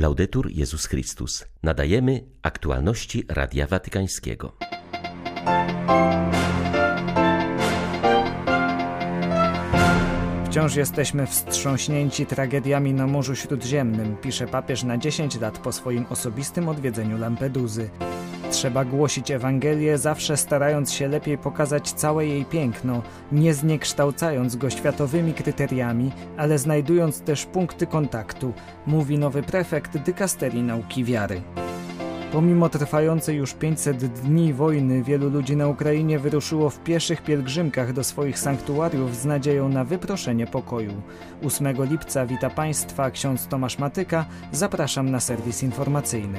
Laudetur Jezus Chrystus. Nadajemy aktualności Radia Watykańskiego. Wciąż jesteśmy wstrząśnięci tragediami na Morzu Śródziemnym, pisze papież na 10 lat po swoim osobistym odwiedzeniu Lampeduzy. Trzeba głosić Ewangelię, zawsze starając się lepiej pokazać całe jej piękno, nie zniekształcając go światowymi kryteriami, ale znajdując też punkty kontaktu, mówi nowy prefekt dykasterii nauki wiary. Pomimo trwającej już 500 dni wojny, wielu ludzi na Ukrainie wyruszyło w pieszych pielgrzymkach do swoich sanktuariów z nadzieją na wyproszenie pokoju. 8 lipca wita Państwa ksiądz Tomasz Matyka. Zapraszam na serwis informacyjny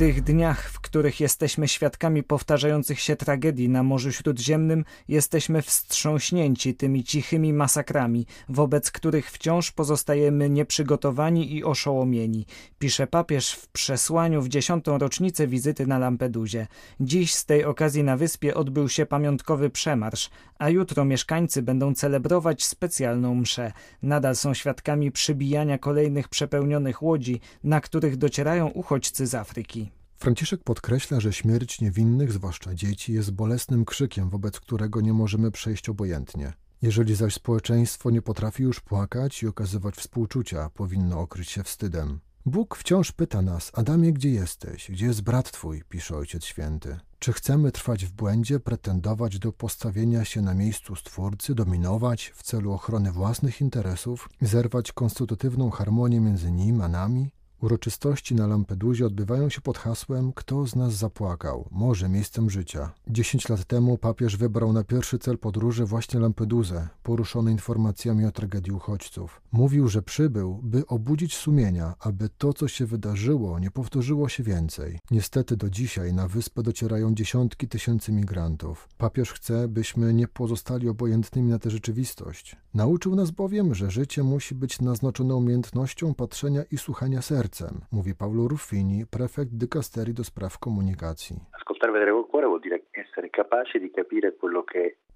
tych dniach, w których jesteśmy świadkami powtarzających się tragedii na Morzu Śródziemnym, jesteśmy wstrząśnięci tymi cichymi masakrami, wobec których wciąż pozostajemy nieprzygotowani i oszołomieni, pisze papież w przesłaniu w dziesiątą rocznicę wizyty na Lampedusie. Dziś z tej okazji na wyspie odbył się pamiątkowy przemarsz, a jutro mieszkańcy będą celebrować specjalną mszę. Nadal są świadkami przybijania kolejnych przepełnionych łodzi, na których docierają uchodźcy z Afryki. Franciszek podkreśla, że śmierć niewinnych, zwłaszcza dzieci, jest bolesnym krzykiem, wobec którego nie możemy przejść obojętnie. Jeżeli zaś społeczeństwo nie potrafi już płakać i okazywać współczucia, powinno okryć się wstydem. Bóg wciąż pyta nas: Adamie, gdzie jesteś? Gdzie jest brat twój? pisze Ojciec Święty. Czy chcemy trwać w błędzie, pretendować do postawienia się na miejscu Stwórcy, dominować w celu ochrony własnych interesów, zerwać konstytutywną harmonię między nim a nami? Uroczystości na Lampedusie odbywają się pod hasłem Kto z nas zapłakał? Morze miejscem życia. Dziesięć lat temu papież wybrał na pierwszy cel podróży właśnie Lampedusę, poruszony informacjami o tragedii uchodźców. Mówił, że przybył, by obudzić sumienia, aby to, co się wydarzyło, nie powtórzyło się więcej. Niestety do dzisiaj na wyspę docierają dziesiątki tysięcy migrantów. Papież chce, byśmy nie pozostali obojętnymi na tę rzeczywistość. Nauczył nas bowiem, że życie musi być naznaczone umiejętnością patrzenia i słuchania serca sercem, mówi Paulo Ruffini, prefekt dykasterii do spraw komunikacji.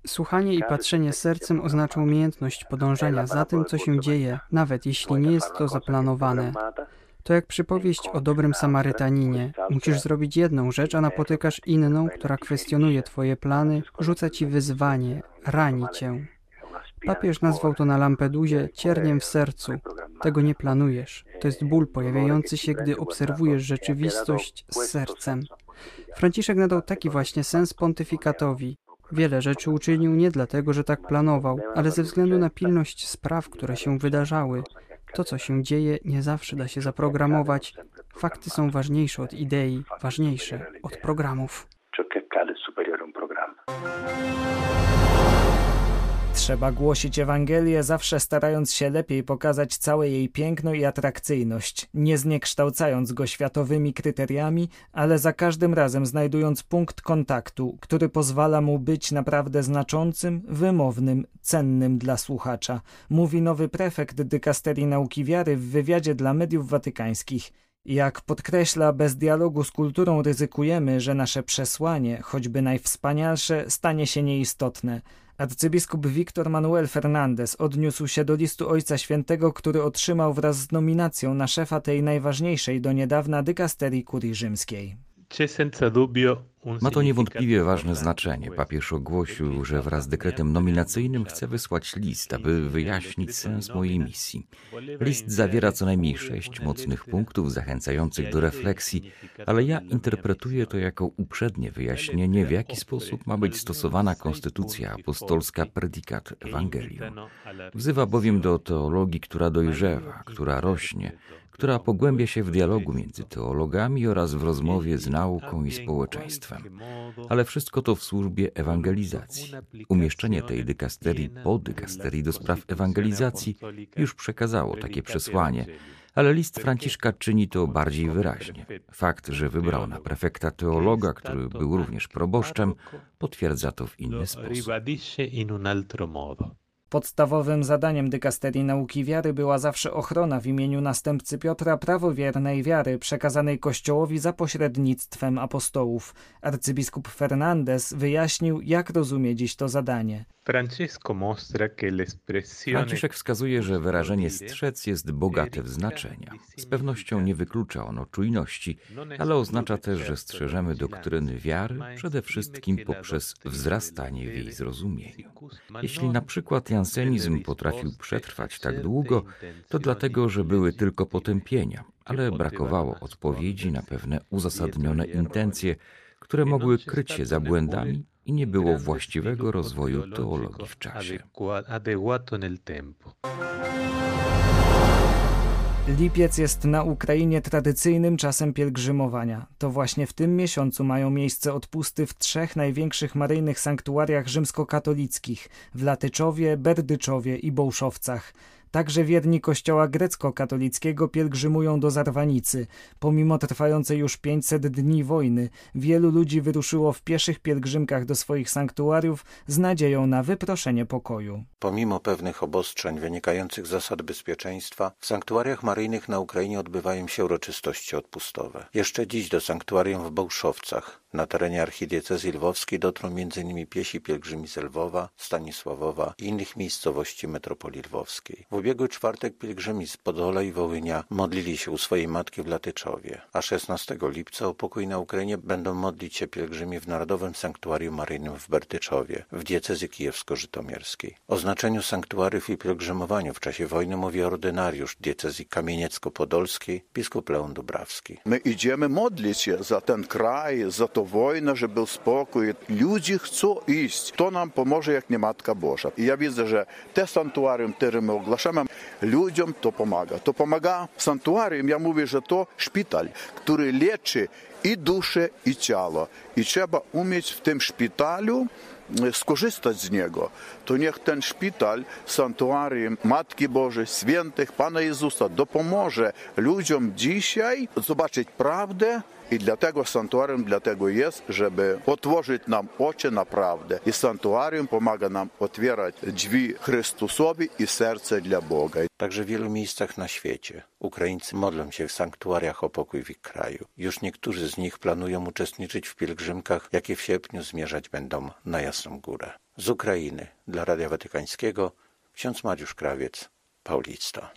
Słuchanie i patrzenie sercem oznacza umiejętność podążania za tym, co się dzieje, nawet jeśli nie jest to zaplanowane. To jak przypowieść o dobrym Samarytaninie. Musisz zrobić jedną rzecz, a napotykasz inną, która kwestionuje twoje plany, rzuca ci wyzwanie, rani cię. Papież nazwał to na Lampedusie cierniem w sercu. Tego nie planujesz. To jest ból pojawiający się, gdy obserwujesz rzeczywistość z sercem. Franciszek nadał taki właśnie sens pontyfikatowi. Wiele rzeczy uczynił nie dlatego, że tak planował, ale ze względu na pilność spraw, które się wydarzały. To, co się dzieje, nie zawsze da się zaprogramować. Fakty są ważniejsze od idei, ważniejsze od programów. Trzeba głosić Ewangelię, zawsze starając się lepiej pokazać całe jej piękno i atrakcyjność, nie zniekształcając go światowymi kryteriami, ale za każdym razem znajdując punkt kontaktu, który pozwala mu być naprawdę znaczącym, wymownym, cennym dla słuchacza, mówi nowy prefekt dykasterii nauki wiary w wywiadzie dla mediów watykańskich. Jak podkreśla, bez dialogu z kulturą ryzykujemy, że nasze przesłanie, choćby najwspanialsze, stanie się nieistotne. Arcybiskup Victor Manuel Fernandez odniósł się do listu Ojca Świętego, który otrzymał wraz z nominacją na szefa tej najważniejszej do niedawna dykasterii kurii rzymskiej. Ma to niewątpliwie ważne znaczenie. Papież ogłosił, że wraz z dekretem nominacyjnym chce wysłać list, aby wyjaśnić sens mojej misji. List zawiera co najmniej sześć mocnych punktów zachęcających do refleksji, ale ja interpretuję to jako uprzednie wyjaśnienie, w jaki sposób ma być stosowana konstytucja apostolska predikat Ewangelium. Wzywa bowiem do teologii, która dojrzewa, która rośnie, która pogłębia się w dialogu między teologami oraz w rozmowie z nauką i społeczeństwem. Ale wszystko to w służbie ewangelizacji. Umieszczenie tej dykasterii po dykasterii do spraw ewangelizacji już przekazało takie przesłanie, ale list Franciszka czyni to bardziej wyraźnie. Fakt, że wybrał na prefekta teologa, który był również proboszczem, potwierdza to w inny sposób. Podstawowym zadaniem dykasterii nauki wiary była zawsze ochrona w imieniu następcy Piotra prawowiernej wiary przekazanej Kościołowi za pośrednictwem apostołów. Arcybiskup Fernandez wyjaśnił, jak rozumie dziś to zadanie. Franciszek wskazuje, że wyrażenie strzec jest bogate w znaczenia. Z pewnością nie wyklucza ono czujności, ale oznacza też, że strzeżemy doktryny wiary przede wszystkim poprzez wzrastanie w jej zrozumieniu. Jeśli na przykład jansenizm potrafił przetrwać tak długo, to dlatego, że były tylko potępienia, ale brakowało odpowiedzi na pewne uzasadnione intencje, które mogły kryć się za błędami i nie było właściwego rozwoju teologii w czasie. Lipiec jest na Ukrainie tradycyjnym czasem pielgrzymowania. To właśnie w tym miesiącu mają miejsce odpusty w trzech największych maryjnych sanktuariach rzymskokatolickich w Latyczowie, Berdyczowie i Bołszowcach. Także wierni kościoła grecko-katolickiego pielgrzymują do Zarwanicy. Pomimo trwającej już 500 dni wojny, wielu ludzi wyruszyło w pieszych pielgrzymkach do swoich sanktuariów z nadzieją na wyproszenie pokoju. Pomimo pewnych obostrzeń wynikających z zasad bezpieczeństwa, w sanktuariach maryjnych na Ukrainie odbywają się uroczystości odpustowe. Jeszcze dziś do sanktuarium w Bołszowcach na terenie archidiecezji lwowskiej dotrą m.in. piesi pielgrzymi z Lwowa, Stanisławowa i innych miejscowości metropolii lwowskiej. W ubiegły czwartek pielgrzymi z Podola i Wołynia modlili się u swojej matki w Latyczowie, a 16 lipca o pokój na Ukrainie będą modlić się pielgrzymi w Narodowym Sanktuarium Maryjnym w Berdyczowie, w diecezji kijewsko-żytomierskiej. O znaczeniu sanktuariów i pielgrzymowaniu w czasie wojny mówi ordynariusz diecezji kamieniecko-podolskiej, biskup Leon Dubrawski. My idziemy modlić się za ten kraj, za to wojna, że był spokój. Ludzie chcą iść. To nam pomoże jak nie Matka Boża. I ja widzę, że te sanktuarium, które my ogłaszamy, ludziom to pomaga. To pomaga sanktuarium, ja mówię, że to szpital, który leczy i duszę, i ciało. I trzeba umieć w tym szpitalu skorzystać z niego, to niech ten szpital, sanktuarium Matki Bożej, Świętych, Pana Jezusa dopomoże ludziom dzisiaj zobaczyć prawdę i dlatego sanktuarium dlatego jest, żeby otworzyć nam oczy na prawdę. I sanktuarium pomaga nam otwierać drzwi Chrystusowi i serce dla Boga. Także w wielu miejscach na świecie Ukraińcy modlą się w sanktuariach o pokój w ich kraju. Już niektórzy z nich planują uczestniczyć w pielgrzymkach, jakie w sierpniu zmierzać będą na Jasną Górę. Z Ukrainy dla Radia Watykańskiego ksiądz Mariusz Krawiec, Paulista.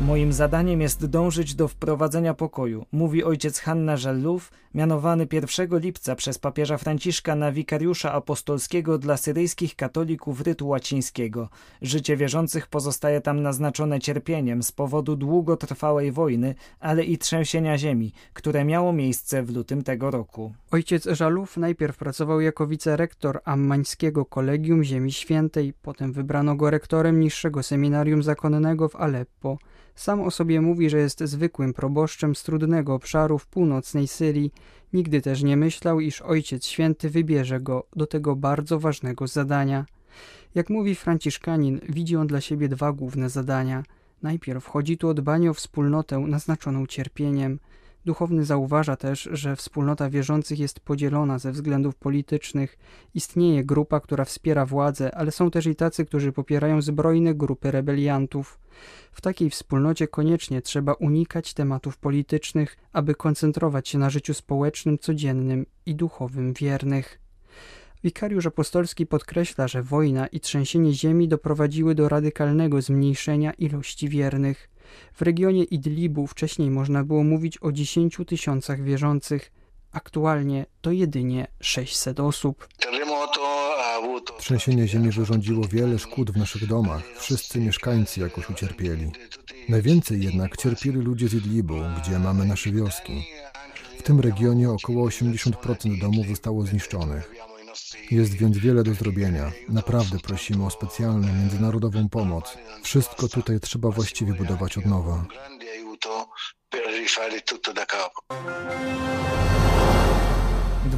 Moim zadaniem jest dążyć do wprowadzenia pokoju, mówi ojciec Hanna Żellów, mianowany 1 lipca przez papieża Franciszka na wikariusza apostolskiego dla syryjskich katolików rytu łacińskiego. Życie wierzących pozostaje tam naznaczone cierpieniem z powodu długotrwałej wojny, ale i trzęsienia ziemi, które miało miejsce w lutym tego roku. Ojciec Żalów najpierw pracował jako wicerektor ammańskiego Kolegium Ziemi Świętej, potem wybrano go rektorem niższego seminarium zakonnego w Aleppo. Sam o sobie mówi, że jest zwykłym proboszczem z trudnego obszaru w północnej Syrii. Nigdy też nie myślał, iż Ojciec Święty wybierze go do tego bardzo ważnego zadania. Jak mówi Franciszkanin, widzi on dla siebie dwa główne zadania. Najpierw chodzi tu o dbanie o wspólnotę naznaczoną cierpieniem – Duchowny zauważa też, że wspólnota wierzących jest podzielona ze względów politycznych. Istnieje grupa, która wspiera władzę, ale są też i tacy, którzy popierają zbrojne grupy rebeliantów. W takiej wspólnocie koniecznie trzeba unikać tematów politycznych, aby koncentrować się na życiu społecznym, codziennym i duchowym wiernych. Wikariusz apostolski podkreśla, że wojna i trzęsienie ziemi doprowadziły do radykalnego zmniejszenia ilości wiernych. W regionie Idlibu wcześniej można było mówić o 10 tysiącach wierzących. Aktualnie to jedynie 600 osób. Trzęsienie ziemi wyrządziło wiele szkód w naszych domach. Wszyscy mieszkańcy jakoś ucierpieli. Najwięcej jednak cierpieli ludzie z Idlibu, gdzie mamy nasze wioski. W tym regionie około 80% domów zostało zniszczonych. Jest więc wiele do zrobienia. Naprawdę prosimy o specjalną międzynarodową pomoc. Wszystko tutaj trzeba właściwie budować od nowa.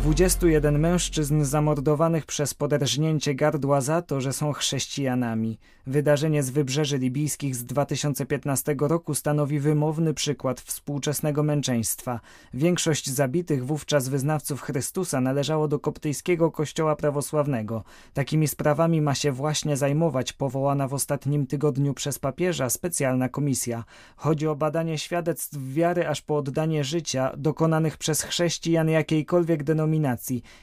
21 mężczyzn zamordowanych przez poderżnięcie gardła za to, że są chrześcijanami. Wydarzenie z wybrzeży libijskich z 2015 roku stanowi wymowny przykład współczesnego męczeństwa. Większość zabitych wówczas wyznawców Chrystusa należało do koptyjskiego kościoła prawosławnego. Takimi sprawami ma się właśnie zajmować powołana w ostatnim tygodniu przez papieża specjalna komisja. Chodzi o badanie świadectw wiary aż po oddanie życia dokonanych przez chrześcijan jakiejkolwiek denominacji,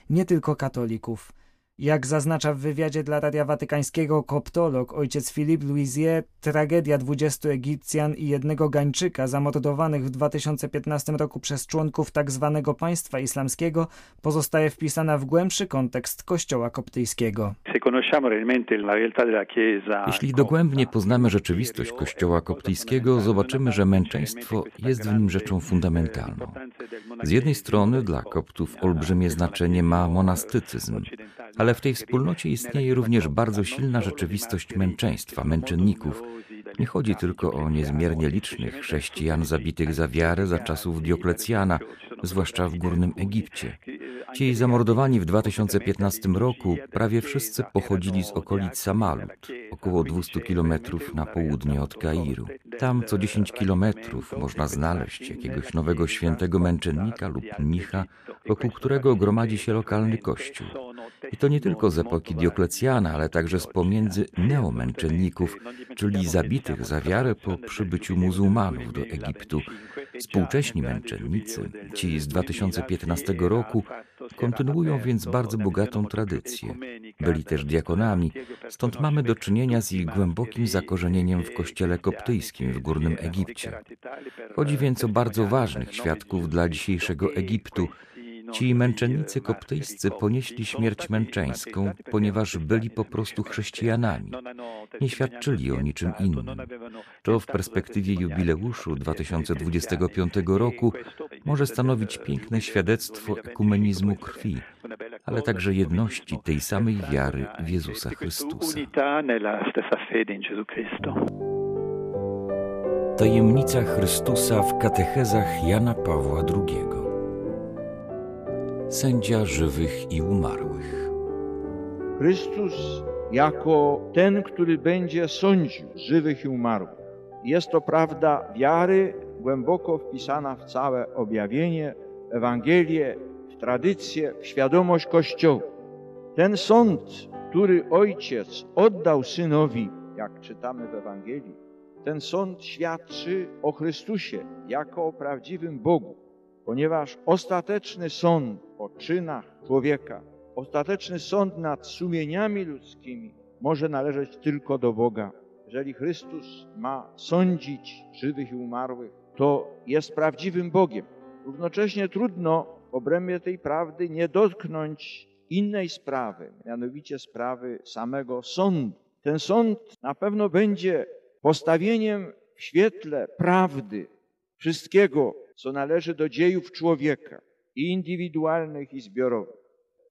nie tylko katolików. Jak zaznacza w wywiadzie dla Radia Watykańskiego koptolog ojciec Philippe Louisier, tragedia 20 Egipcjan i jednego Gańczyka zamordowanych w 2015 roku przez członków tzw. Tak państwa islamskiego pozostaje wpisana w głębszy kontekst kościoła koptyjskiego. Jeśli dogłębnie poznamy rzeczywistość kościoła koptyjskiego, zobaczymy, że męczeństwo jest w nim rzeczą fundamentalną. Z jednej strony dla koptów olbrzymie znaczenie ma monastycyzm, ale w tej wspólnocie istnieje również bardzo silna rzeczywistość męczeństwa, męczenników. Nie chodzi tylko o niezmiernie licznych chrześcijan zabitych za wiarę za czasów Dioklecjana, zwłaszcza w Górnym Egipcie. Ci zamordowani w 2015 roku prawie wszyscy pochodzili z okolic Samalut, około 200 kilometrów na południe od Kairu. Tam co 10 kilometrów można znaleźć jakiegoś nowego świętego męczennika lub mnicha, wokół którego gromadzi się lokalny kościół. I to nie tylko z epoki Dioklecjana, ale także z pomiędzy neomęczenników, czyli zabitych za wiarę po przybyciu muzułmanów do Egiptu. Współcześni męczennicy, ci z 2015 roku, kontynuują więc bardzo bogatą tradycję. Byli też diakonami, stąd mamy do czynienia z ich głębokim zakorzenieniem w kościele koptyjskim w Górnym Egipcie. Chodzi więc o bardzo ważnych świadków dla dzisiejszego Egiptu, Ci męczennicy koptyjscy ponieśli śmierć męczeńską, ponieważ byli po prostu chrześcijanami. Nie świadczyli o niczym innym. To w perspektywie jubileuszu 2025 roku może stanowić piękne świadectwo ekumenizmu krwi, ale także jedności tej samej wiary w Jezusa Chrystusa. Tajemnica Chrystusa w katechezach Jana Pawła II sędzia żywych i umarłych. Chrystus jako ten, który będzie sądził żywych i umarłych. Jest to prawda wiary głęboko wpisana w całe objawienie, Ewangelię, w tradycję, w świadomość Kościoła. Ten sąd, który Ojciec oddał Synowi, jak czytamy w Ewangelii, ten sąd świadczy o Chrystusie jako o prawdziwym Bogu, ponieważ ostateczny sąd o czynach człowieka, ostateczny sąd nad sumieniami ludzkimi może należeć tylko do Boga. Jeżeli Chrystus ma sądzić żywych i umarłych, to jest prawdziwym Bogiem. Równocześnie trudno w obrębie tej prawdy nie dotknąć innej sprawy, mianowicie sprawy samego sądu. Ten sąd na pewno będzie postawieniem w świetle prawdy wszystkiego, co należy do dziejów człowieka i indywidualnych, i zbiorowych.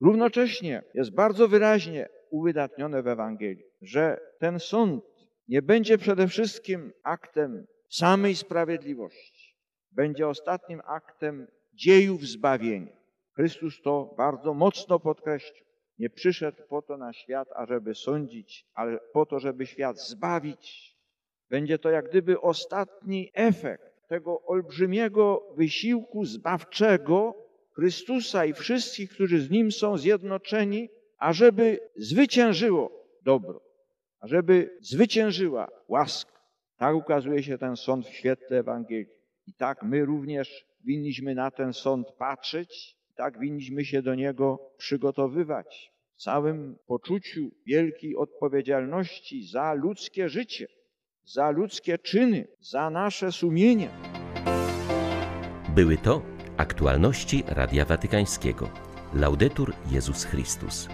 Równocześnie jest bardzo wyraźnie uwydatnione w Ewangelii, że ten sąd nie będzie przede wszystkim aktem samej sprawiedliwości, będzie ostatnim aktem dziejów zbawienia. Chrystus to bardzo mocno podkreślił. Nie przyszedł po to na świat, ażeby sądzić, ale po to, żeby świat zbawić. Będzie to jak gdyby ostatni efekt tego olbrzymiego wysiłku zbawczego, Chrystusa i wszystkich, którzy z Nim są zjednoczeni, ażeby zwyciężyło dobro, ażeby zwyciężyła łaska. Tak ukazuje się ten sąd w świetle Ewangelii. I tak my również winniśmy na ten sąd patrzeć, tak winniśmy się do niego przygotowywać w całym poczuciu wielkiej odpowiedzialności za ludzkie życie, za ludzkie czyny, za nasze sumienie. Były to Aktualności Radia Watykańskiego. Laudetur Jezus Chrystus.